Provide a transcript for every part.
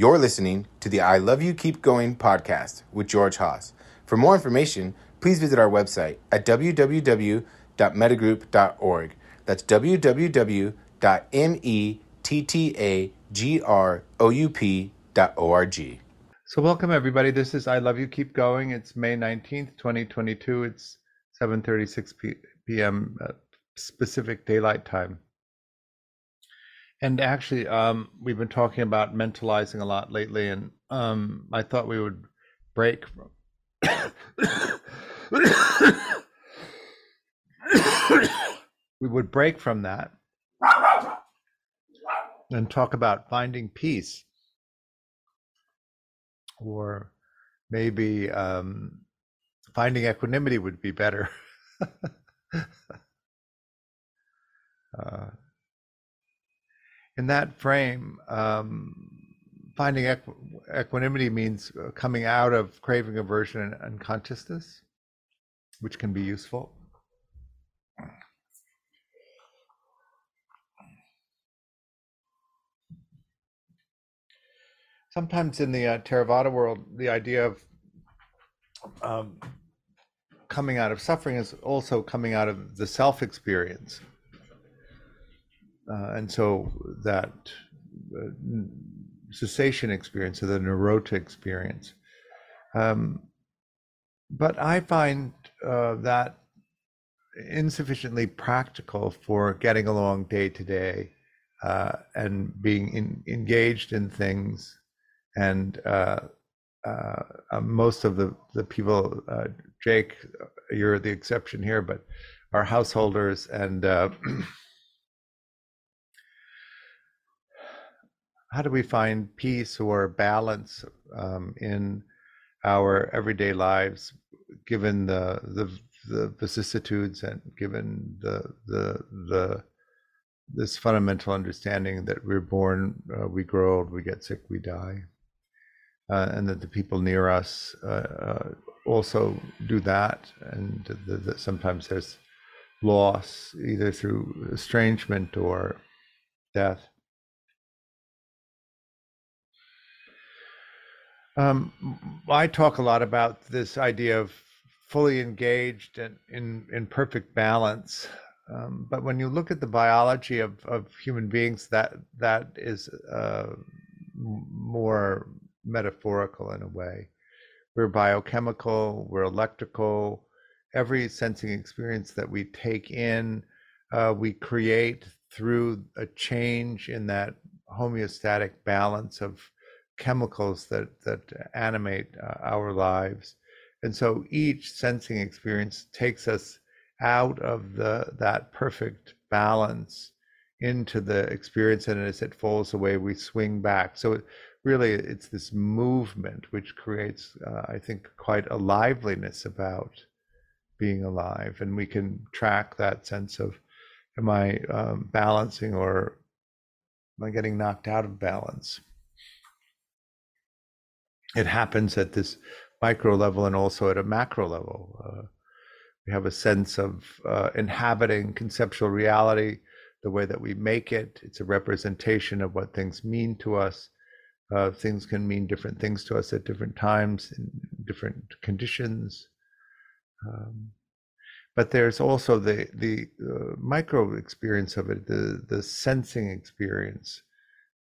You're listening to the I Love You Keep Going podcast with George Haas. For more information, please visit our website at www.mettagroup.org. That's www.mettagroup.org. So, welcome everybody. This is I Love You Keep Going. It's May 19th, 2022. It's 7:36 p.m. Uh, Pacific Daylight Time. And actually, um, we've been talking about mentalizing a lot lately, and um, I thought we would break. we would break from that and talk about finding peace, or maybe um, finding equanimity would be better. uh, in that frame, um, finding equ- equanimity means uh, coming out of craving, aversion, and unconsciousness, which can be useful. Sometimes in the uh, Theravada world, the idea of um, coming out of suffering is also coming out of the self experience uh, and so that uh, cessation experience or the nirodha experience. Um, but I find uh, that insufficiently practical for getting along day to day uh, and being in, engaged in things. And uh, uh, most of the, the people, Jake, you're the exception here, but are householders and how do we find peace or balance um, in our everyday lives, given the the the vicissitudes and given the the the this fundamental understanding that we're born, uh, we grow old, we get sick, we die, uh, and that the people near us uh, uh also do that, and that sometimes there's loss either through estrangement or death. Um, I talk a lot about this idea of fully engaged and in, in perfect balance. Um, but when you look at the biology of, of human beings, that that is uh, more metaphorical in a way. We're biochemical, we're electrical. Every sensing experience that we take in, uh, we create through a change in that homeostatic balance of chemicals that that animate uh, our lives. And so each sensing experience takes us out of the that perfect balance into the experience and as it falls away we swing back. So it, really it's this movement which creates uh, i think quite a liveliness about being alive. And we can track that sense of am i um, balancing or am i getting knocked out of balance it happens at this micro level and also at a macro level. Uh, we have a sense of uh, inhabiting conceptual reality the way that we make it. It's a representation of what things mean to us. Uh, things can mean different things to us at different times in different conditions. Um, but there's also the the uh, micro experience of it, the the sensing experience,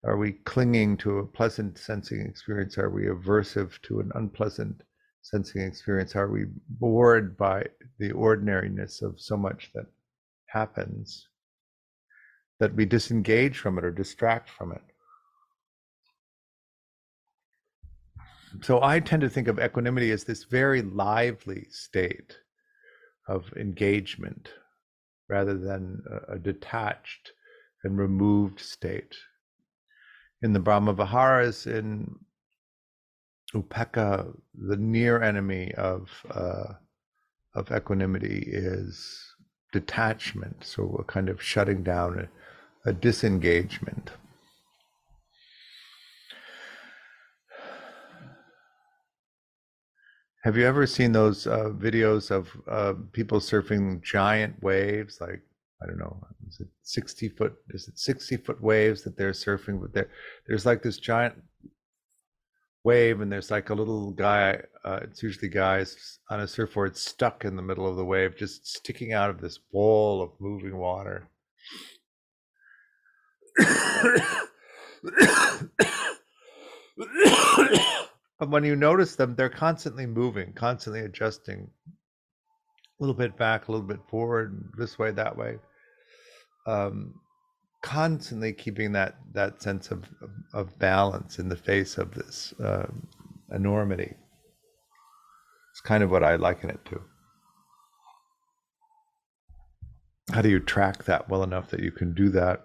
are we clinging to a pleasant sensing experience? Are we aversive to an unpleasant sensing experience? Are we bored by the ordinariness of so much that happens that we disengage from it or distract from it? So I tend to think of equanimity as this very lively state of engagement rather than a, detached and removed state in the Brahma Viharas in Upekkha, the near enemy of uh, of equanimity is detachment, so a kind of shutting down, a, a disengagement. Have you ever seen those uh, videos of uh, people surfing giant waves, like I don't know, is it 60 foot, is it 60 foot waves that they're surfing? But there, there's like this giant wave and there's like a little guy uh, it's usually guys on a surfboard stuck in the middle of the wave just sticking out of this bowl of moving water. But when you notice them they're constantly moving constantly adjusting. A little bit back a little bit forward this way that way um, constantly keeping that that sense of of balance in the face of this uh, enormity. It's kind of what I liken it to. How do you track that well enough that you can do that?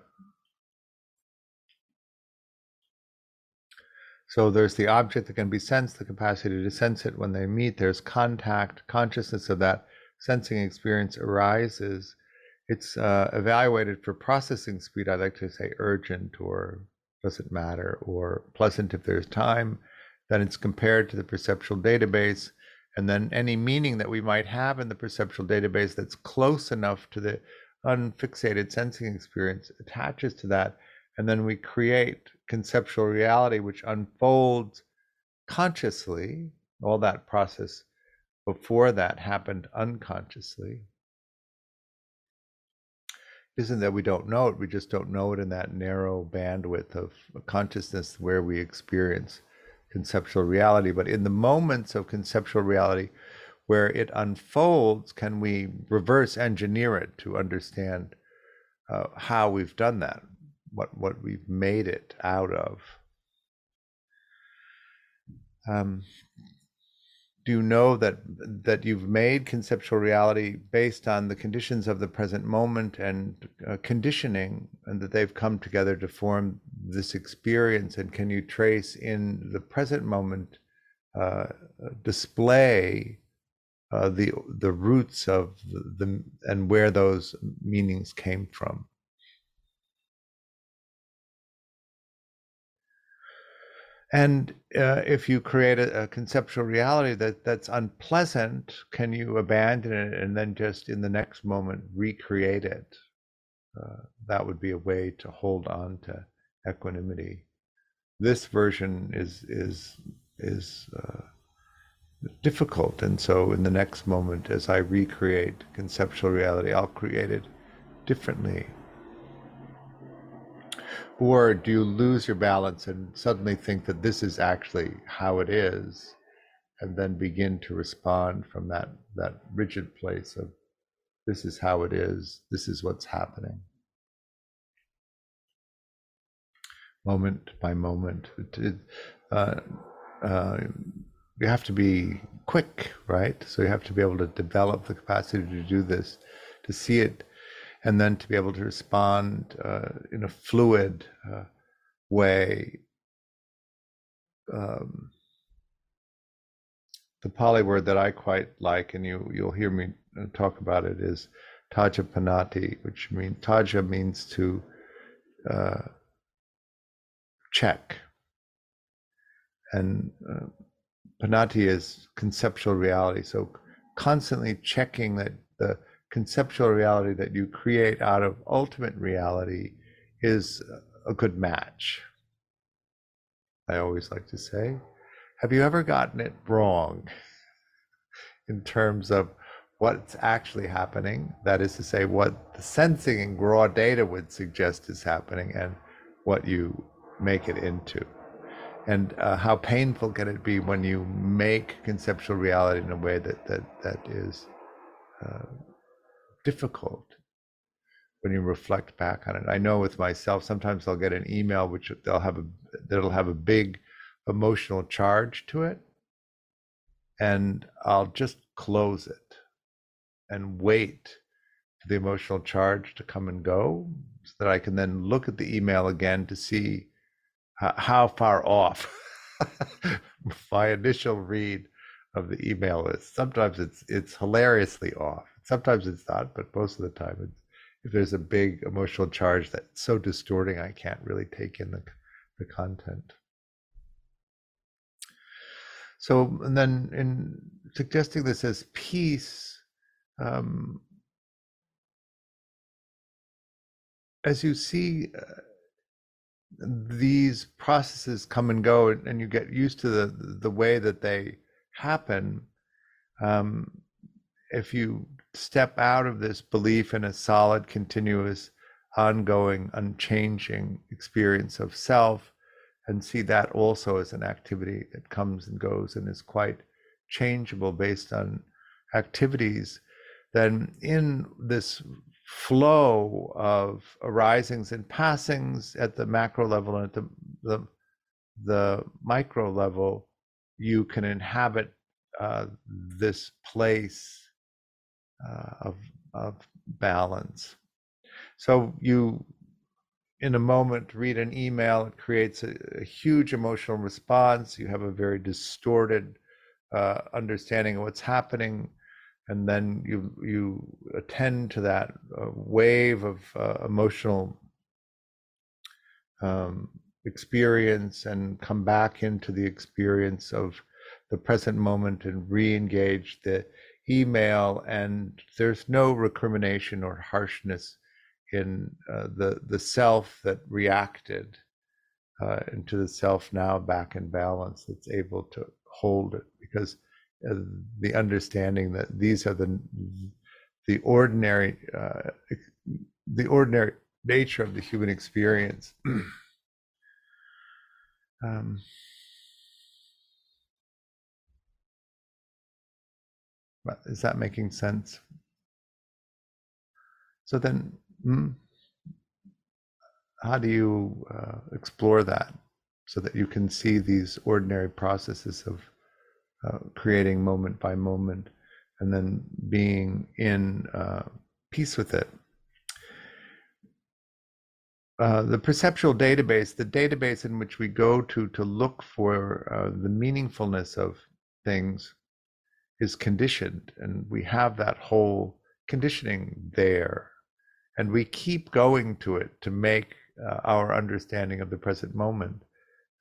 So there's the object that can be sensed, the capacity to sense it when they meet. There's contact, consciousness of that sensing experience arises it's uh, evaluated for processing speed. I like to say urgent or doesn't matter or pleasant if there's time. Then it's compared to the perceptual database. And then any meaning that we might have in the perceptual database that's close enough to the unfixated sensing experience attaches to that. And then we create conceptual reality, which unfolds consciously. All that process before that happened unconsciously isn't that we don't know it, we just don't know it in that narrow bandwidth of consciousness where we experience conceptual reality. But in the moments of conceptual reality where it unfolds, can we reverse engineer it to understand uh, how we've done that, what, what we've made it out of? Um, do you know that that you've made conceptual reality based on the conditions of the present moment and uh, conditioning and that they've come together to form this experience? And can you trace in the present moment uh, display uh, the the roots of the, the and where those meanings came from And uh, if you create a, a, conceptual reality that that's unpleasant, can you abandon it and then just in the next moment recreate it? Uh, that would be a way to hold on to equanimity. This version is is is uh, difficult, and so in the next moment, as I recreate conceptual reality, I'll create it differently or do you lose your balance and suddenly think that this is actually how it is, and then begin to respond from that, that rigid place of this is how it is, this is what's happening? Moment by moment. It, uh, uh, you have to be quick, right? So you have to be able to develop the capacity to do this, to see it and then to be able to respond uh, in a fluid uh, way. Um, the Pali word that I quite like, and you you'll hear me uh, talk about it, is Tajapanati, which means Taja means to uh, check, and uh, Panati is conceptual reality. So constantly checking that the conceptual reality that you create out of ultimate reality is a good match. I always like to say, have you ever gotten it wrong in terms of what's actually happening? That is to say, what the sensing and raw data would suggest is happening and what you make it into. And uh, how painful can it be when you make conceptual reality in a way that that that is uh, difficult when you reflect back on it. I know with myself, sometimes I'll get an email which they'll have a that'll have a big emotional charge to it, and I'll just close it and wait for the emotional charge to come and go, so that I can then look at the email again to see how, far off my initial read of the email is. Sometimes it's it's hilariously off Sometimes it's not, but most of the time, if there's a big emotional charge that's so distorting, I can't really take in the, the content. So, and then in suggesting this as peace, um, as you see uh, these processes come and go, and you get used to the the way that they happen. Um, if you step out of this belief in a solid, continuous, ongoing, unchanging experience of self, and see that also as an activity that comes and goes and is quite changeable based on activities, then in this flow of arisings and passings at the macro level and at the, the, the micro level, you can inhabit uh, this place uh, of, of balance. So you, in a moment, read an email, it creates a, a huge emotional response. You have a very distorted uh, understanding of what's happening and then you you attend to that uh, wave of uh, emotional um, experience and come back into the experience of the present moment and re-engage the email and there's no recrimination or harshness in uh, the the self that reacted uh, into the self now back in balance that's able to hold it because uh, the understanding that these are the the ordinary uh, the ordinary nature of the human experience. um, is that making sense? So then, hmm, how do you uh, explore that so that you can see these ordinary processes of uh, creating moment by moment, and then being in uh, peace with it. Uh, the perceptual database, the database in which we go to to look for uh, the meaningfulness of things, is conditioned, and we have that whole conditioning there, and we keep going to it to make uh, our understanding of the present moment.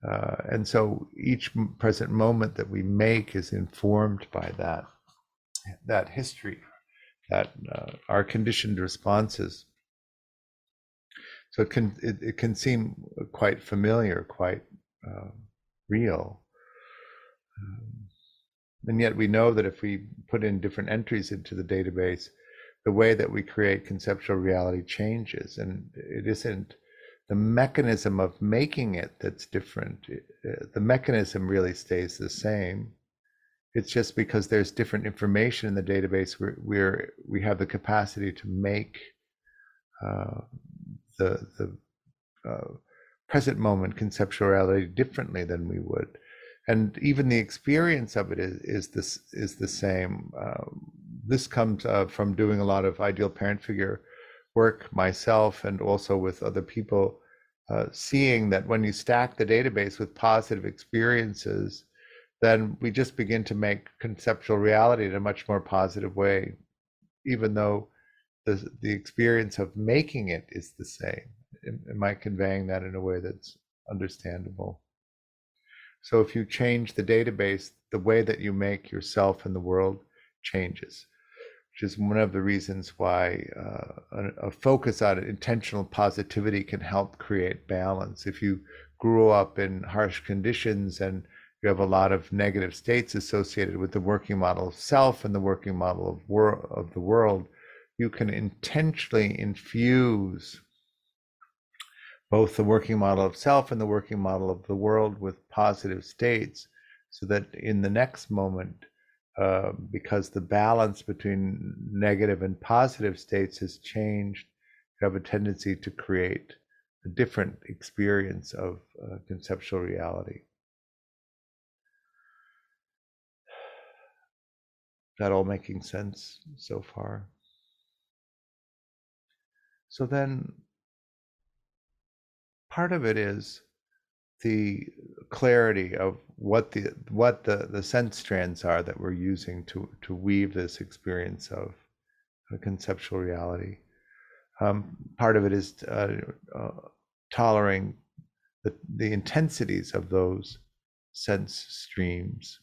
Uh, and so each present moment that we make is informed by that that history, that uh, our conditioned responses. So it can it, it can seem quite familiar, quite uh, real, um, and yet we know that if we put in different entries into the database, the way that we create conceptual reality changes, and it isn't the mechanism of making it that's different. Uh, the mechanism really stays the same. It's just because there's different information in the database where we're, we have the capacity to make uh, the the uh, present moment conceptual reality differently than we would, and even the experience of it is is this is the same. Uh, this comes uh, from doing a lot of ideal parent figure work myself and also with other people, uh, seeing that when you stack the database with positive experiences, then we just begin to make conceptual reality in a much more positive way, even though the, the experience of making it is the same. Am I conveying that in a way that's understandable? So if you change the database, the way that you make yourself and the world changes which is one of the reasons why uh, a, a, focus on intentional positivity can help create balance. If you grew up in harsh conditions and you have a lot of negative states associated with the working model of self and the working model of, wor- of the world, you can intentionally infuse both the working model of self and the working model of the world with positive states so that in the next moment uh, because the balance between negative and positive states has changed, you have a tendency to create a different experience of uh, conceptual reality. That all making sense so far? So then, part of it is the clarity of what the what the the sense strands are that we're using to to weave this experience of conceptual reality. Um, part of it is uh, uh, tolerating the, the intensities of those sense streams.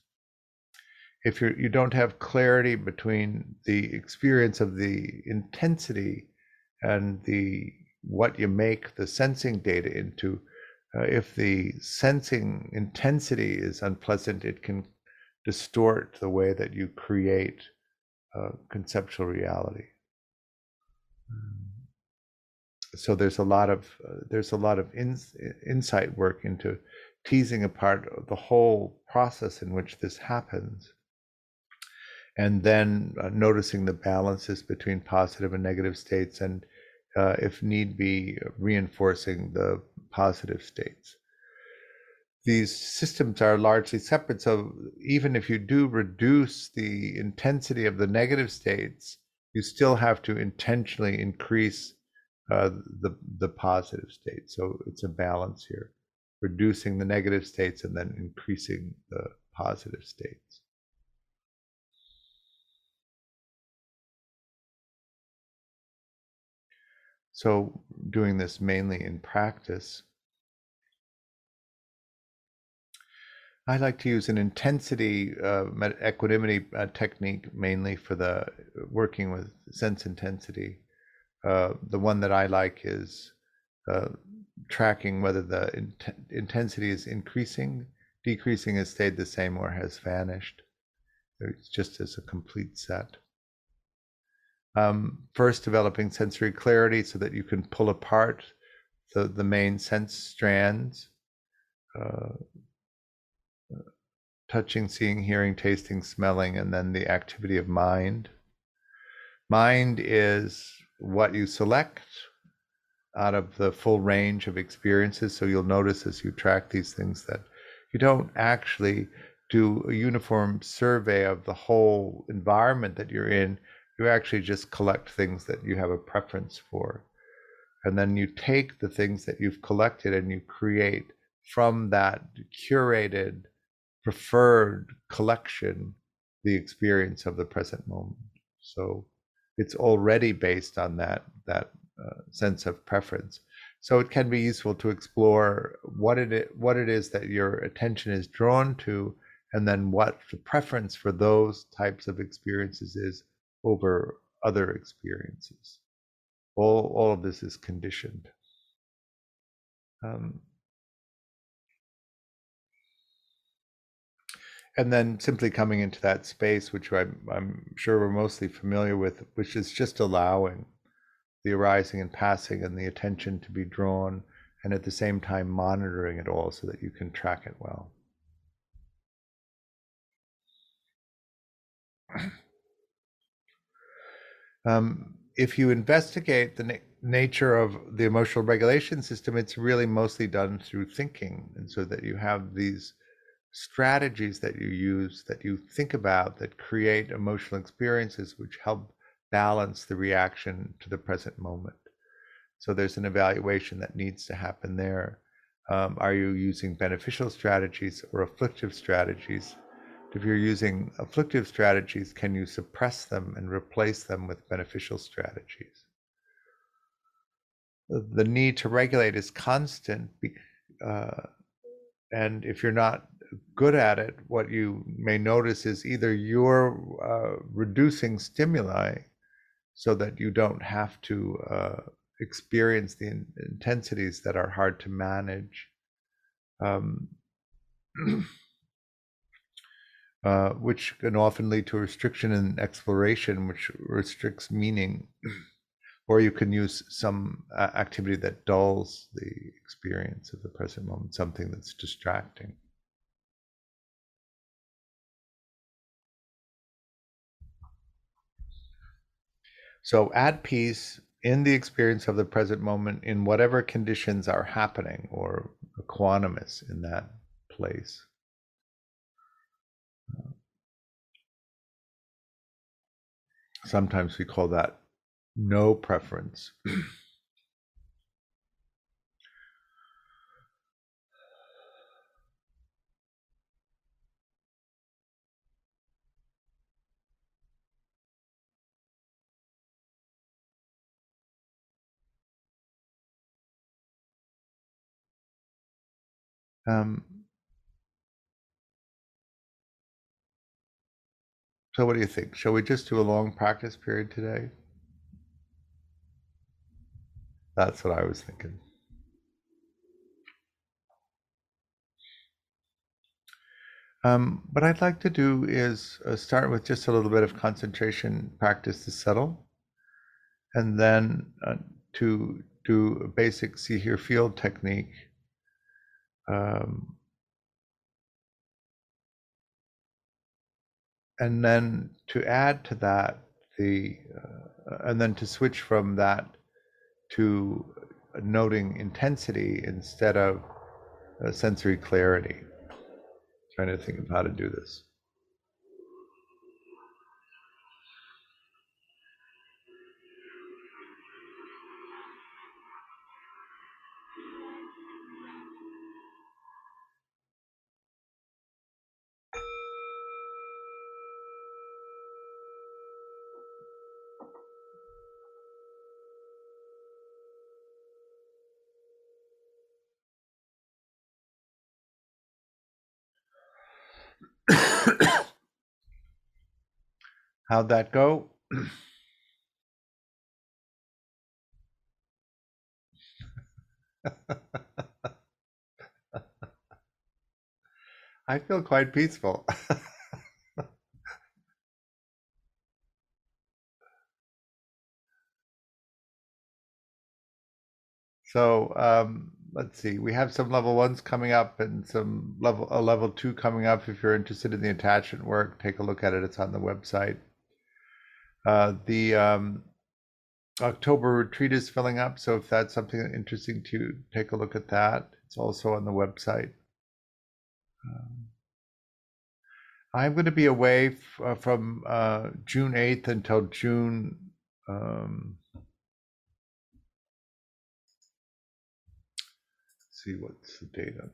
If you you don't have clarity between the experience of the intensity and the what you make the sensing data into, uh, if the sensing intensity is unpleasant, it can distort the way that you create uh, conceptual reality. So there's a lot of uh, there's a lot of in, insight work into teasing apart the whole process in which this happens, and then uh, noticing the balances between positive and negative states, and uh, if need be, reinforcing the positive states. These systems are largely separate, so even if you do reduce the intensity of the negative states, you still have to intentionally increase uh, the the positive state. So it's a balance here, reducing the negative states and then increasing the positive states. So doing this mainly in practice. I like to use an intensity uh, equanimity uh, technique mainly for the working with sense intensity. Uh, the one that I like is uh, tracking whether the in- intensity is increasing, decreasing, has stayed the same, or has vanished. It's just as a complete set. Um, first, developing sensory clarity so that you can pull apart the, the main sense strands uh, touching, seeing, hearing, tasting, smelling, and then the activity of mind. Mind is what you select out of the full range of experiences. So you'll notice as you track these things that you don't actually do a uniform survey of the whole environment that you're in. You actually just collect things that you have a preference for. And then you take the things that you've collected and you create from that curated, preferred collection the experience of the present moment. So it's already based on that that uh, sense of preference. So it can be useful to explore what it what it is that your attention is drawn to, and then what the preference for those types of experiences is over other experiences. All all of this is conditioned. Um, and then simply coming into that space, which I'm, I'm sure we're mostly familiar with, which is just allowing the arising and passing and the attention to be drawn, and at the same time monitoring it all so that you can track it well. Um, if you investigate the na- nature of the emotional regulation system, it's really mostly done through thinking, and so that you have these strategies that you use, that you think about, that create emotional experiences which help balance the reaction to the present moment. So there's an evaluation that needs to happen there. Um, are you using beneficial strategies or afflictive strategies? If you're using afflictive strategies, can you suppress them and replace them with beneficial strategies? The need to regulate is constant, uh, and if you're not good at it, what you may notice is either you're uh, reducing stimuli so that you don't have to uh, experience the in- intensities that are hard to manage, um, uh, which can often lead to restriction in exploration, which restricts meaning. or you can use some uh, activity that dulls the experience of the present moment, something that's distracting. So at peace in the experience of the present moment in whatever conditions are happening or equanimous in that place. Sometimes we call that no preference. Um, So, what do you think? Shall we just do a long practice period today? That's what I was thinking. Um, what I'd like to do is uh, start with just a little bit of concentration practice to settle, and then uh, to do a basic See Hear Feel technique. Um, and then to add to that the uh, and then to switch from that to noting intensity instead of uh, sensory clarity. Trying to think of how to do this How'd that go? I feel quite peaceful. so um, let's see. We have some level ones coming up and some level a level two coming up. If you're interested in the attachment work, take a look at it. It's on the website. Uh, the um, October retreat is filling up, so if that's something interesting to take a look at that. It's also on the website. Um, I'm going to be away f- uh, from uh, June 8th until June. Um, see what's the date on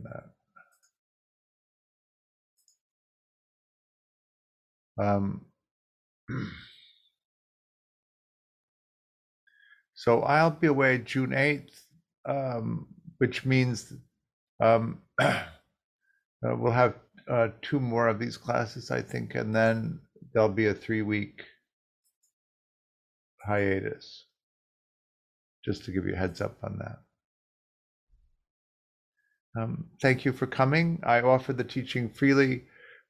that. Um, So I'll be away June 8th, um, which means um, uh, we'll have uh, two more of these classes, I think, and then there'll be a three week hiatus. Just to give you a heads up on that. Um, thank you for coming. I offer the teaching freely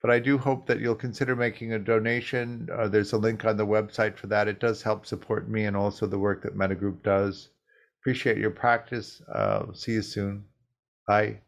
but I do hope that you'll consider making a donation. Uh, there's a link on the website for that. It does help support me and also the work that Metta Group does. Appreciate your practice. Uh, see you soon. Bye.